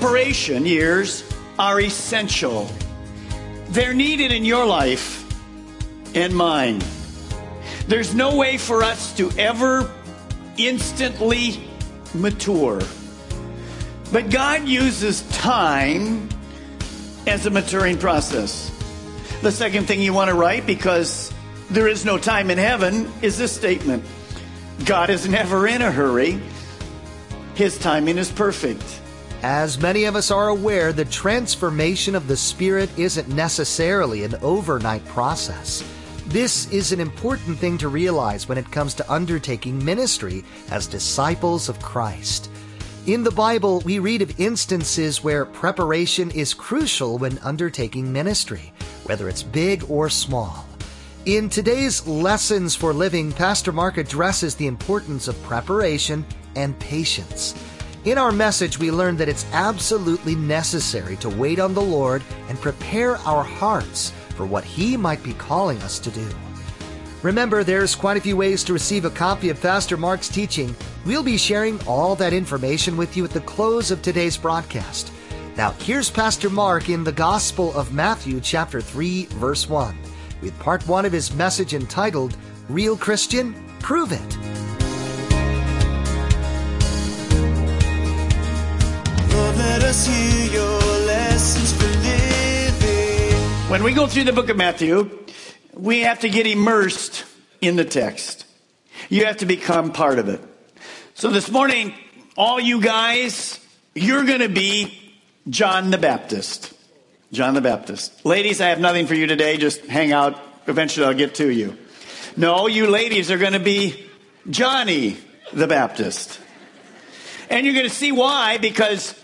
Living. Preparation years are essential. They're needed in your life and mine. There's no way for us to ever instantly mature. But God uses time as a maturing process. The second thing you want to write, because there is no time in heaven, is this statement God is never in a hurry, His timing is perfect. As many of us are aware, the transformation of the Spirit isn't necessarily an overnight process. This is an important thing to realize when it comes to undertaking ministry as disciples of Christ. In the Bible, we read of instances where preparation is crucial when undertaking ministry, whether it's big or small. In today's Lessons for Living, Pastor Mark addresses the importance of preparation and patience. In our message, we learned that it's absolutely necessary to wait on the Lord and prepare our hearts for what He might be calling us to do. Remember, there's quite a few ways to receive a copy of Pastor Mark's teaching. We'll be sharing all that information with you at the close of today's broadcast. Now, here's Pastor Mark in the Gospel of Matthew, chapter 3, verse 1, with part 1 of his message entitled, Real Christian, Prove It. Us hear your lessons for living. When we go through the book of Matthew, we have to get immersed in the text. You have to become part of it. So this morning, all you guys, you're going to be John the Baptist. John the Baptist. Ladies, I have nothing for you today. Just hang out. Eventually, I'll get to you. No, you ladies are going to be Johnny the Baptist. And you're going to see why, because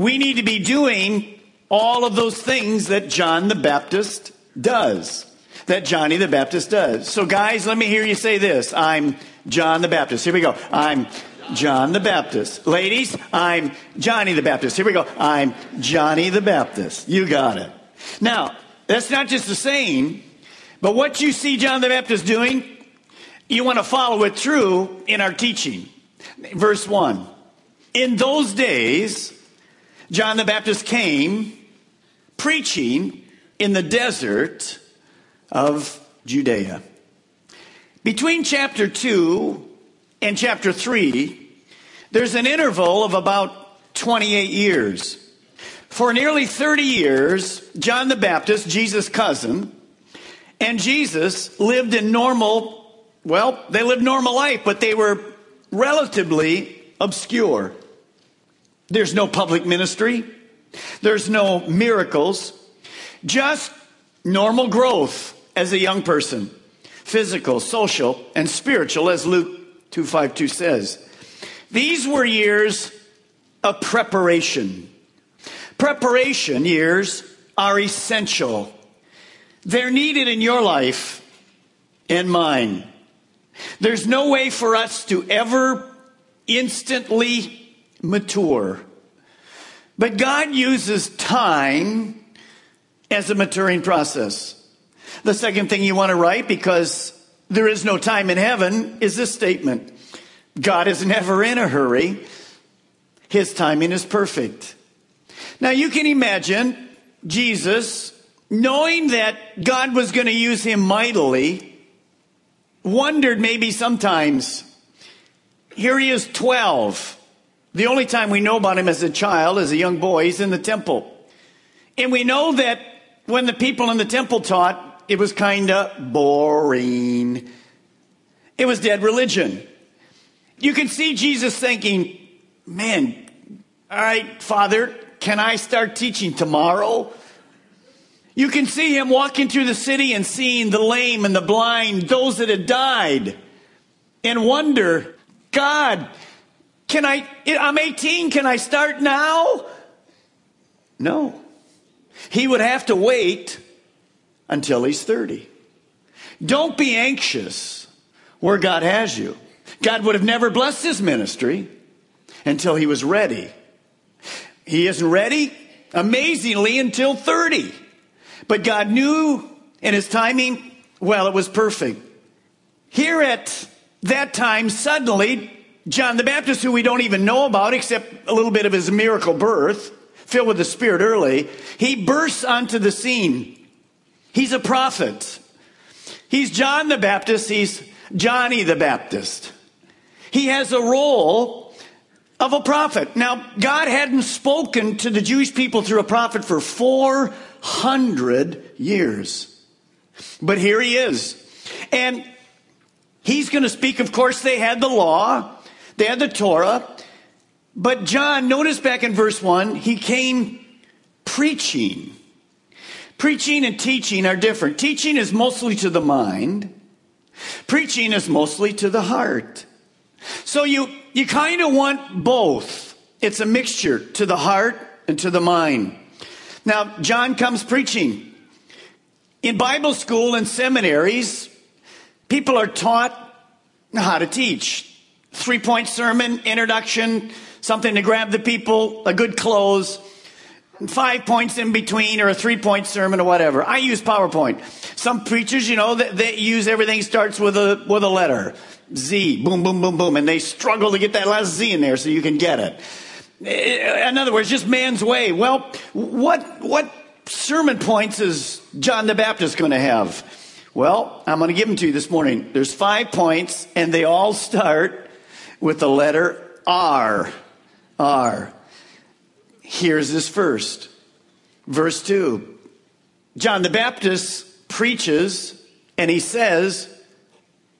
we need to be doing all of those things that John the Baptist does, that Johnny the Baptist does. So, guys, let me hear you say this I'm John the Baptist. Here we go. I'm John the Baptist. Ladies, I'm Johnny the Baptist. Here we go. I'm Johnny the Baptist. You got it. Now, that's not just a saying, but what you see John the Baptist doing, you want to follow it through in our teaching. Verse 1. In those days, John the Baptist came preaching in the desert of Judea. Between chapter 2 and chapter 3, there's an interval of about 28 years. For nearly 30 years, John the Baptist, Jesus' cousin, and Jesus lived in normal, well, they lived normal life, but they were relatively obscure. There's no public ministry. There's no miracles. Just normal growth as a young person. Physical, social, and spiritual, as Luke 252 says. These were years of preparation. Preparation years are essential. They're needed in your life and mine. There's no way for us to ever instantly mature. But God uses time as a maturing process. The second thing you want to write, because there is no time in heaven, is this statement God is never in a hurry, His timing is perfect. Now you can imagine Jesus, knowing that God was going to use him mightily, wondered maybe sometimes, here he is 12. The only time we know about him as a child, as a young boy, he's in the temple. And we know that when the people in the temple taught, it was kind of boring. It was dead religion. You can see Jesus thinking, man, all right, Father, Can I start teaching tomorrow? You can see him walking through the city and seeing the lame and the blind, those that had died, and wonder, God, can I, I'm 18, can I start now? No. He would have to wait until he's 30. Don't be anxious where God has you. God would have never blessed his ministry until he was ready. He isn't ready, amazingly, until 30. But God knew in his timing, well, it was perfect. Here at that time, suddenly, John the Baptist, who we don't even know about except a little bit of his miracle birth, filled with the Spirit early, he bursts onto the scene. He's a prophet. He's John the Baptist. He's Johnny the Baptist. He has a role of a prophet. Now, God hadn't spoken to the Jewish people through a prophet for 400 years. But here he is. And he's going to speak. Of course, they had the law, they had the Torah. But John, notice back in verse 1, he came preaching. Preaching and teaching are different. Teaching is mostly to the mind. Preaching is mostly to the heart. So you, you kind of want both. It's a mixture to the heart and to the mind. Now, John comes preaching. In Bible school and seminaries, people are taught how to teach. Three point sermon, introduction, something to grab the people, a good close, five points in between or a three point sermon or whatever. I use PowerPoint. Some preachers, you know, they use everything starts with a, with a letter. Z, boom, boom, boom, boom, and they struggle to get that last Z in there so you can get it. Eh, in other words, just man's way. Well, what, what sermon points is John the Baptist going to have? Well, I'm going to give them to you this morning. There's five points, and they all start with the letter R. R. Here's this first. Verse 2. John the Baptist preaches, and he says,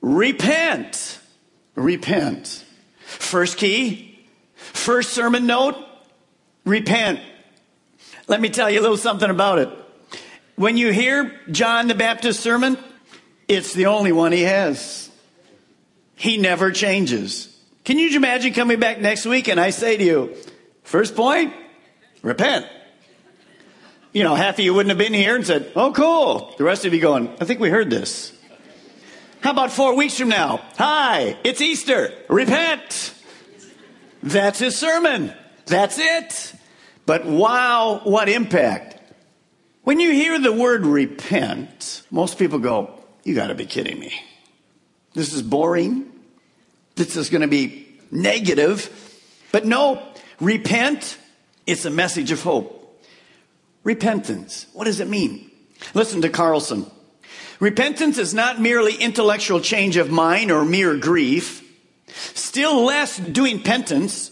Repent. Repent. First key, first sermon note, repent. Let me tell you a little something about it. When you hear John the Baptist sermon, it's the only one he has. He never changes. Can you imagine coming back next week and I say to you, first point, repent. You know, half of you wouldn't have been here and said, oh, cool. The rest of you going, I think we heard this. How about four weeks from now? Hi, it's Easter. Repent. That's his sermon. That's it. But wow, what impact. When you hear the word repent, most people go, You got to be kidding me. This is boring. This is going to be negative. But no, repent, it's a message of hope. Repentance, what does it mean? Listen to Carlson. Repentance is not merely intellectual change of mind or mere grief, still less doing penance,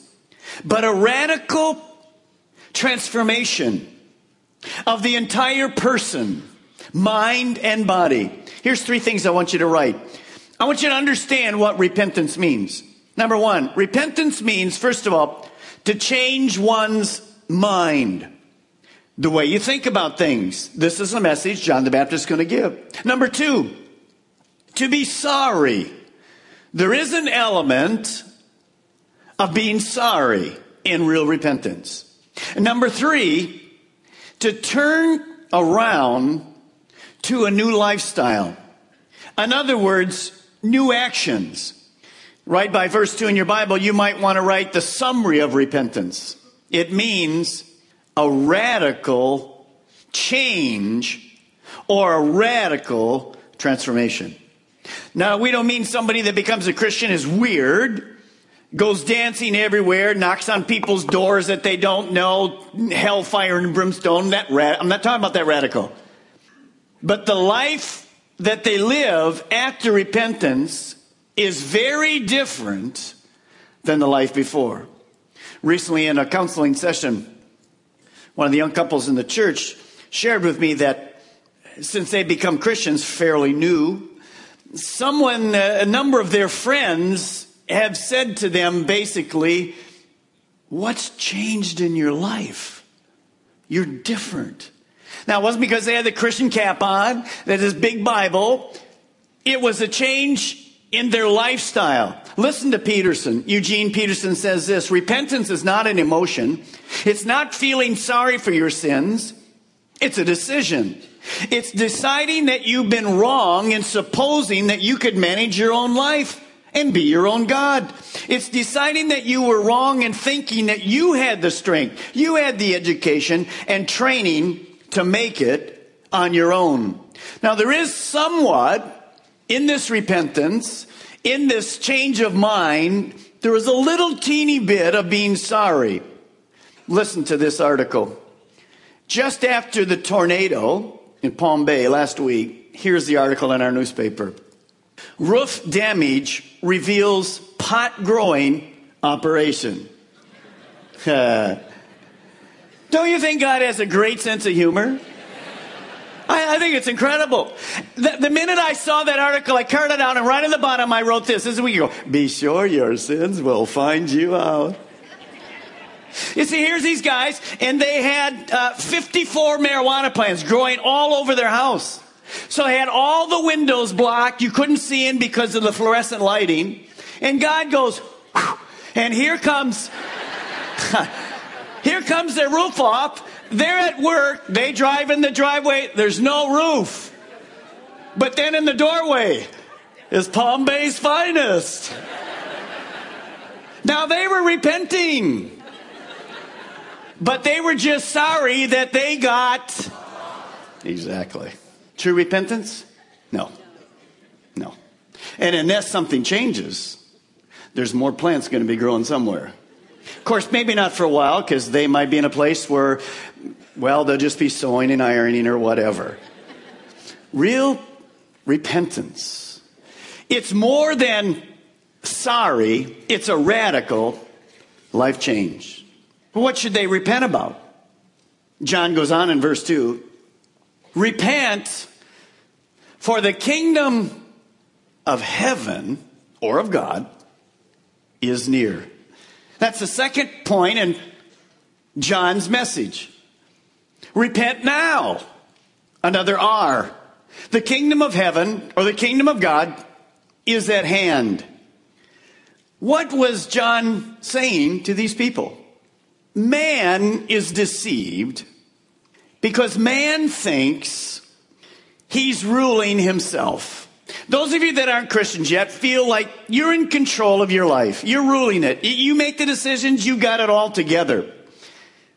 but a radical transformation of the entire person, mind and body. Here's three things I want you to write. I want you to understand what repentance means. Number one, repentance means, first of all, to change one's mind the way you think about things. This is a message John the Baptist is going to give. Number two, to be sorry. There is an element of being sorry in real repentance. Number three, to turn around to a new lifestyle. In other words, new actions. Right by verse 2 in your Bible, you might want to write the summary of repentance. It means a radical change or a radical transformation. Now, we don't mean somebody that becomes a Christian is weird, goes dancing everywhere, knocks on people's doors that they don't know, hellfire and brimstone. That I'm not talking about that radical. But the life that they live after repentance is very different than the life before. Recently, in a counseling session, one of the young couples in the church shared with me that since they become Christians fairly new, someone, a number of their friends have said to them basically, What's changed in your life? You're different. Now, it wasn't because they had the Christian cap on, that this big Bible. It was a change in their lifestyle. Listen to Peterson. Eugene Peterson says this Repentance is not an emotion, it's not feeling sorry for your sins, it's a decision. It's deciding that you've been wrong and supposing that you could manage your own life and be your own God. It's deciding that you were wrong and thinking that you had the strength, you had the education and training to make it on your own. Now, there is somewhat in this repentance, in this change of mind, there was a little teeny bit of being sorry. Listen to this article. Just after the tornado in Palm Bay last week, here's the article in our newspaper. Roof damage reveals pot growing operation. Uh, Don't you think God has a great sense of humor? I, I think it's incredible. The, the, minute I saw that article, I cut it out, and right in the bottom, I wrote this. This is where you go. Be sure your sins will find you out. You see, here's these guys, and they had uh, 54 marijuana plants growing all over their house. So they had all the windows blocked. You couldn't see in because of the fluorescent lighting. And God goes, and here comes, here comes their roof off. They're at work. They drive in the driveway. There's no roof. But then in the doorway is Palm Bay's finest. Now they were repenting. But they were just sorry that they got. Exactly. True repentance? No. No. And unless something changes, there's more plants going to be growing somewhere. Of course, maybe not for a while because they might be in a place where, well, they'll just be sewing and ironing or whatever. Real repentance. It's more than sorry, it's a radical life change. What should they repent about? John goes on in verse 2 Repent, for the kingdom of heaven or of God is near. That's the second point in John's message. Repent now. Another R. The kingdom of heaven or the kingdom of God is at hand. What was John saying to these people? Man is deceived because man thinks he's ruling himself. Those of you that aren't Christians yet feel like you're in control of your life. You're ruling it. You make the decisions, you got it all together.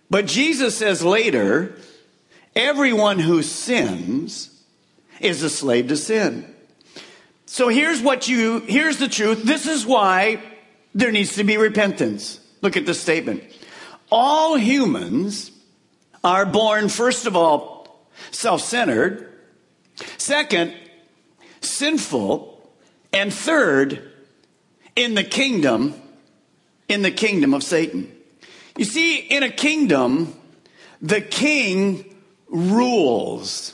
But Jesus says later, everyone who sins is a slave to sin. So here's what you, here's the truth. This is why there needs to be repentance. Look at this statement. All humans are born, first of all, self centered. Second, sinful, and third, in the kingdom, in the kingdom of Satan. You see, in a kingdom, the king rules.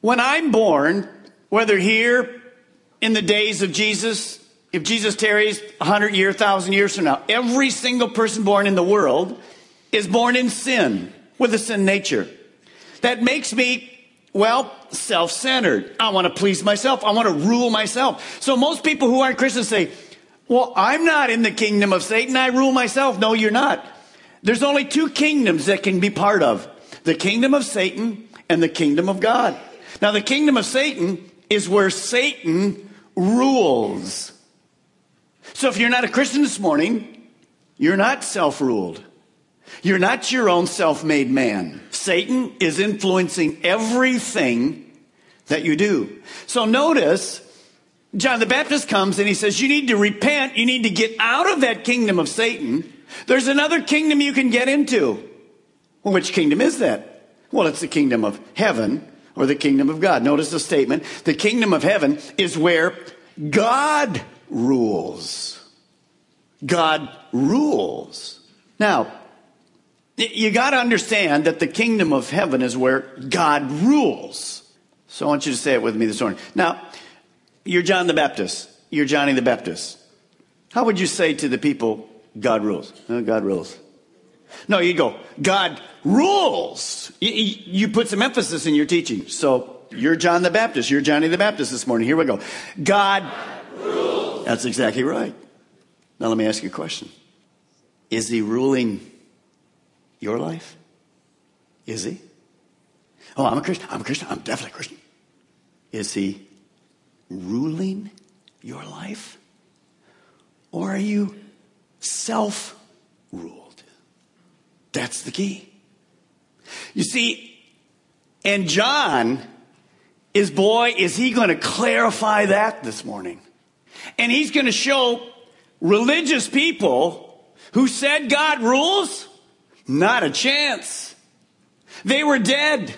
When I'm born, whether here in the days of Jesus, if Jesus tarries 100 years, 1,000 years from now, every single person born in the world is born in sin with a sin nature. That makes me well, self centered. I want to please myself. I want to rule myself. So most people who aren't Christians say, well, I'm not in the kingdom of Satan. I rule myself. No, you're not. There's only two kingdoms that can be part of the kingdom of Satan and the kingdom of God. Now, the kingdom of Satan is where Satan rules. So if you're not a Christian this morning, you're not self ruled. You're not your own self made man. Satan is influencing everything that you do. So notice, John the Baptist comes and he says, You need to repent. You need to get out of that kingdom of Satan. There's another kingdom you can get into. Well, which kingdom is that? Well, it's the kingdom of heaven or the kingdom of God. Notice the statement. The kingdom of heaven is where God rules. God rules. Now, you got to understand that the kingdom of heaven is where God rules. So I want you to say it with me this morning. Now, you're John the Baptist. You're Johnny the Baptist. How would you say to the people, God rules? Oh, God rules. No, you go, God rules. You, you put some emphasis in your teaching. So you're John the Baptist. You're Johnny the Baptist this morning. Here we go. God rules. That's exactly right. Now let me ask you a question. Is he ruling your life? Is he? Oh, I'm a Christian. I'm a Christian. I'm definitely a Christian. Is he ruling your life? Or are you self ruled? That's the key. You see, and John is, boy, is he going to clarify that this morning. And he's going to show religious people who said God rules, not a chance. They were dead.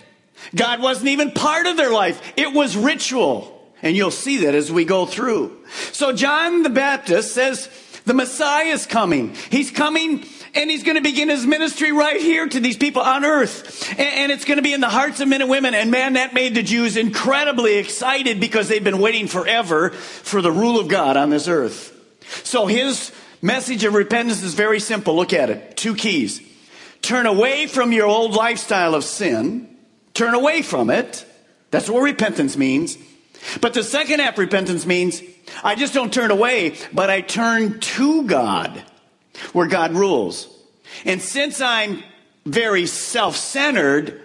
God wasn't even part of their life. It was ritual. And you'll see that as we go through. So John the Baptist says the Messiah is coming. He's coming and he's going to begin his ministry right here to these people on earth. And, it's going to be in the hearts of men and women. And man, that made the Jews incredibly excited because they've been waiting forever for the rule of God on this earth. So his message of repentance is very simple. Look at it. Two keys. Turn away from your old lifestyle of sin turn away from it. That's what repentance means. But the second half repentance means I just don't turn away, but I turn to God, where God rules. And since I'm very self centered,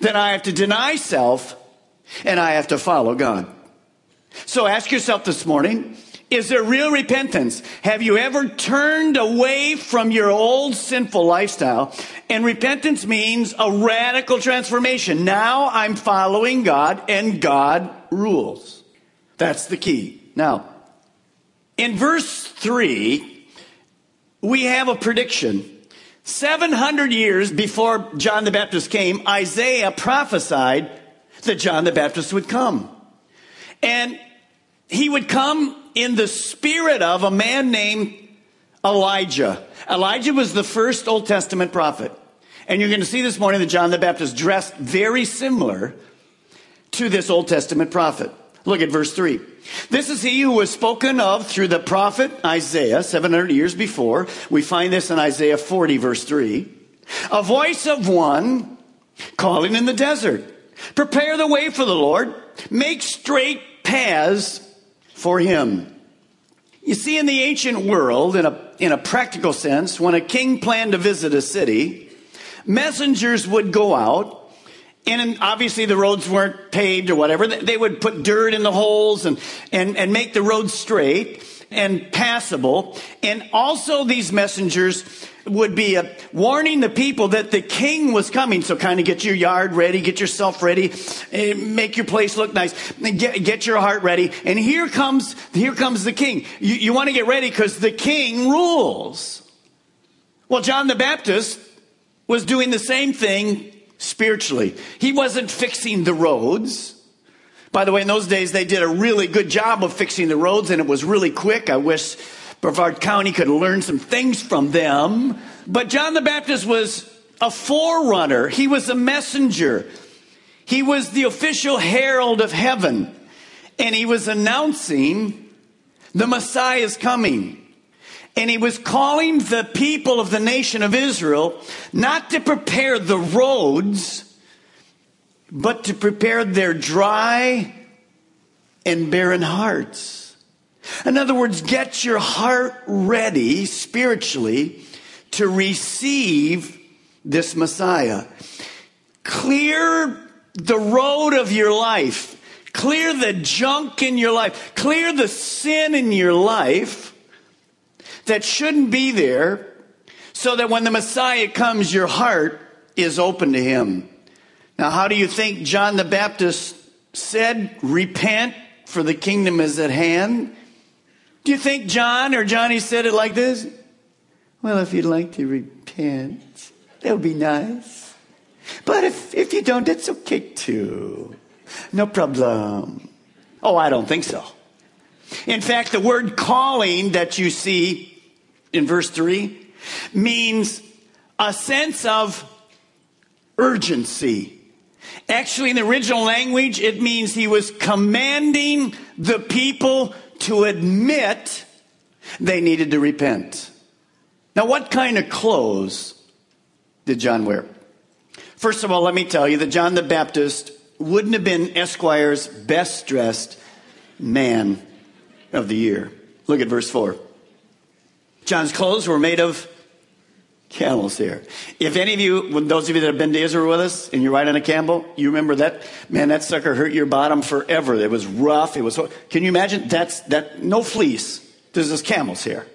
then I have to deny self and I have to follow God. So ask yourself this morning is there real repentance? Have you ever turned away from your old sinful lifestyle? And repentance means a radical transformation. Now I'm following God and God rules. That's the key. Now, in verse 3, we have a prediction. 700 years before John the Baptist came, Isaiah prophesied that John the Baptist would come. And he would come in the spirit of a man named Elijah. Elijah was the first Old Testament prophet. And you're going to see this morning that John the Baptist dressed very similar to this Old Testament prophet. Look at verse 3. This is he who was spoken of through the prophet Isaiah 700 years before. We find this in Isaiah 40, verse 3. A voice of one calling in the desert. Prepare the way for the Lord. Make straight paths for him. You see, in the ancient world, in a, in a practical sense, when a king planned to visit a city, messengers would go out and obviously the roads weren't paved or whatever. They would put dirt in the holes and, and, and make the roads straight and passable. And also these messengers would be uh, warning the people that the king was coming. So kind of get your yard ready, get yourself ready, eh, make your place look nice, get, get your heart ready. And here comes, here comes the king. You, you want to get ready because the king rules. Well, John the Baptist was doing the same thing spiritually. He wasn't fixing the roads. By the way, in those days, they did a really good job of fixing the roads and it was really quick. I wish Brevard County could learn some things from them. But John the Baptist was a forerunner. He was a messenger. He was the official herald of heaven. And he was announcing the Messiah is coming. And he was calling the people of the nation of Israel not to prepare the roads, but to prepare their dry and barren hearts. In other words, get your heart ready spiritually to receive this Messiah. Clear the road of your life. Clear the junk in your life. Clear the sin in your life that shouldn't be there so that when the Messiah comes, your heart is open to him. Now, how do you think John the Baptist said, repent for the kingdom is at hand? Do you think John or Johnny said it like this? Well, if you'd like to repent, that would be nice. But if, if you don't, it's okay too. No problem. Oh, I don't think so. In fact, the word calling that you see in verse 3 means a sense of urgency. Actually, in the original language, it means he was commanding the people to admit they needed to repent. Now, what kind of clothes did John wear? First of all, let me tell you that John the Baptist wouldn't have been Esquire's best dressed man of the year. Look at verse 4. John's clothes were made of camel's here. If any of you, those of you that have been to Israel with us and you're riding a camel, you remember that, man, that sucker hurt your bottom forever. It was rough. It was, can you imagine? That's, that, no fleece. There's is camel's here.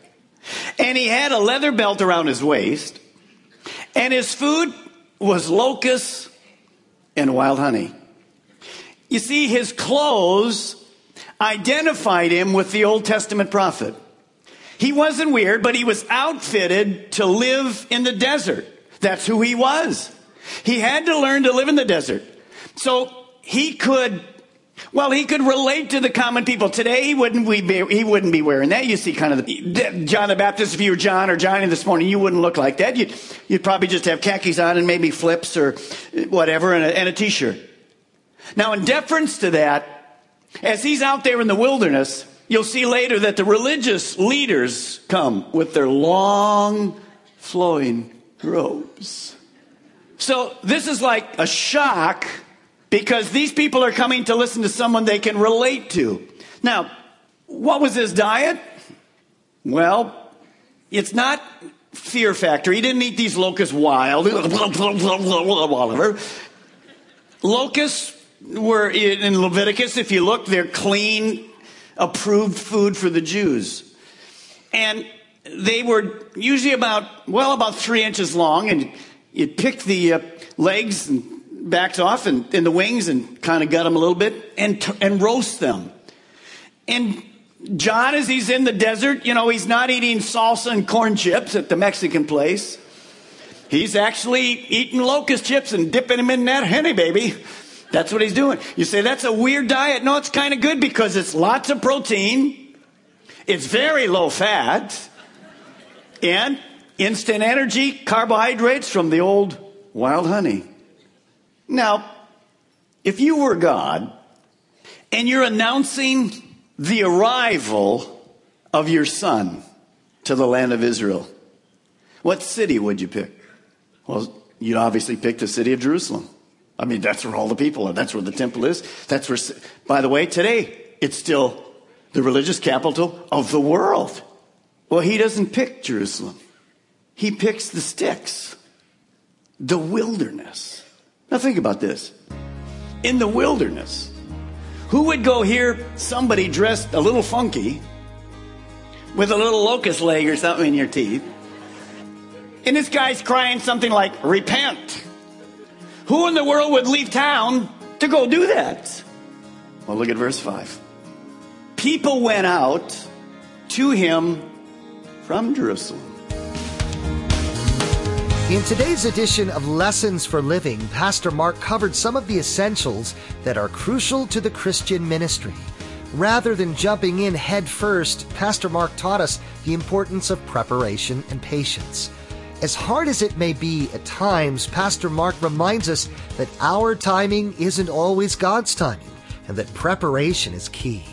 And he had a leather belt around his waist and his food was locusts and wild honey. You see, his clothes identified him with the Old Testament prophet. He wasn't weird, but he was outfitted to live in the desert. That's who he was. He had to learn to live in the desert. So he could, well, he could relate to the common people. Today, he wouldn't be, he wouldn't be wearing that. You see kind of the, John the Baptist, if you were John or Johnny this morning, you wouldn't look like that. You'd, you'd probably just have khakis on and maybe flips or whatever and a, and a t-shirt. Now, in deference to that, as he's out there in the wilderness, You'll see later that the religious leaders come with their long flowing robes. So this is like a shock because these people are coming to listen to someone they can relate to. Now, what was his diet? Well, it's not fear factor. He didn't eat these locusts wild. Oliver. Locusts were in Leviticus, if you look, they're clean, approved food for the Jews. And they were usually about, well, about three inches long, and you'd pick the uh, legs and backs off and, and the wings and kind of gut them a little bit and, t- and roast them. And John, as he's in the desert, you know, he's not eating salsa and corn chips at the Mexican place. He's actually eating locust chips and dipping them in that honey, baby. That's what he's doing. You say that's a weird diet. No, it's kind of good because it's lots of protein, it's very low fat, and instant energy, carbohydrates from the old wild honey. Now, if you were God and you're announcing the arrival of your son to the land of Israel, what city would you pick? Well, you'd obviously pick the city of Jerusalem. I mean, that's where all the people are. That's where the temple is. That's where, by the way, today, it's still the religious capital of the world. Well, he doesn't pick Jerusalem. He picks the sticks, the wilderness. Now think about this. In the wilderness, who would go hear somebody dressed a little funky with a little locust leg or something in your teeth? And this guy's crying something like, repent. Who in the world would leave town to go do that? Well, look at verse 5. People went out to him from Jerusalem. In today's edition of Lessons for Living, Pastor Mark covered some of the essentials that are crucial to the Christian ministry. Rather than jumping in head first, Pastor Mark taught us the importance of preparation and patience. As hard as it may be at times, Pastor Mark reminds us that our timing isn't always God's timing and that preparation is key.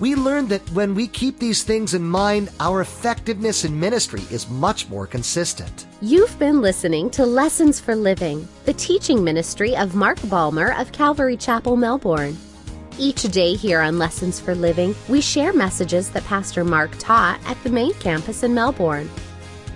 We learn that when we keep these things in mind, our effectiveness in ministry is much more consistent. You've been listening to Lessons for Living, the teaching ministry of Mark Balmer of Calvary Chapel, Melbourne. Each day here on Lessons for Living, we share messages that Pastor Mark taught at the main campus in Melbourne.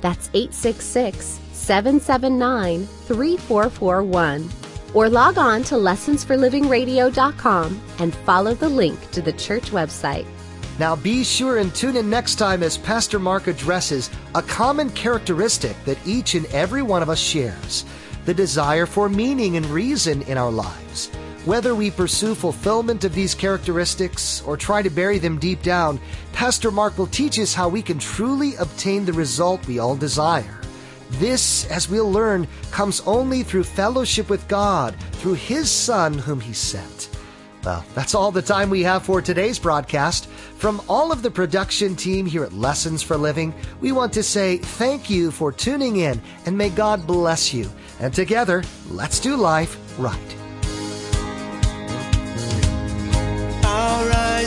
That's 866 779 3441. Or log on to lessonsforlivingradio.com and follow the link to the church website. Now be sure and tune in next time as Pastor Mark addresses a common characteristic that each and every one of us shares the desire for meaning and reason in our lives. Whether we pursue fulfillment of these characteristics or try to bury them deep down, Pastor Mark will teach us how we can truly obtain the result we all desire. This, as we'll learn, comes only through fellowship with God, through His Son whom He sent. Well, that's all the time we have for today's broadcast. From all of the production team here at Lessons for Living, we want to say thank you for tuning in and may God bless you. And together, let's do life right.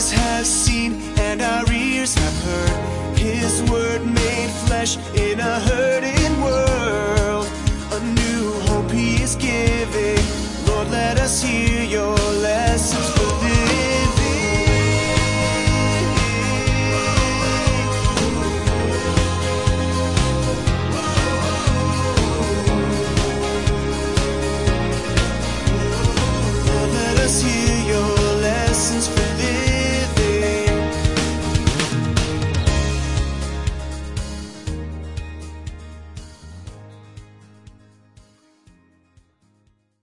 eyes have seen and our ears have heard His word made flesh in a hurting world. A new hope He is giving. Lord, let us hear your lessons for this.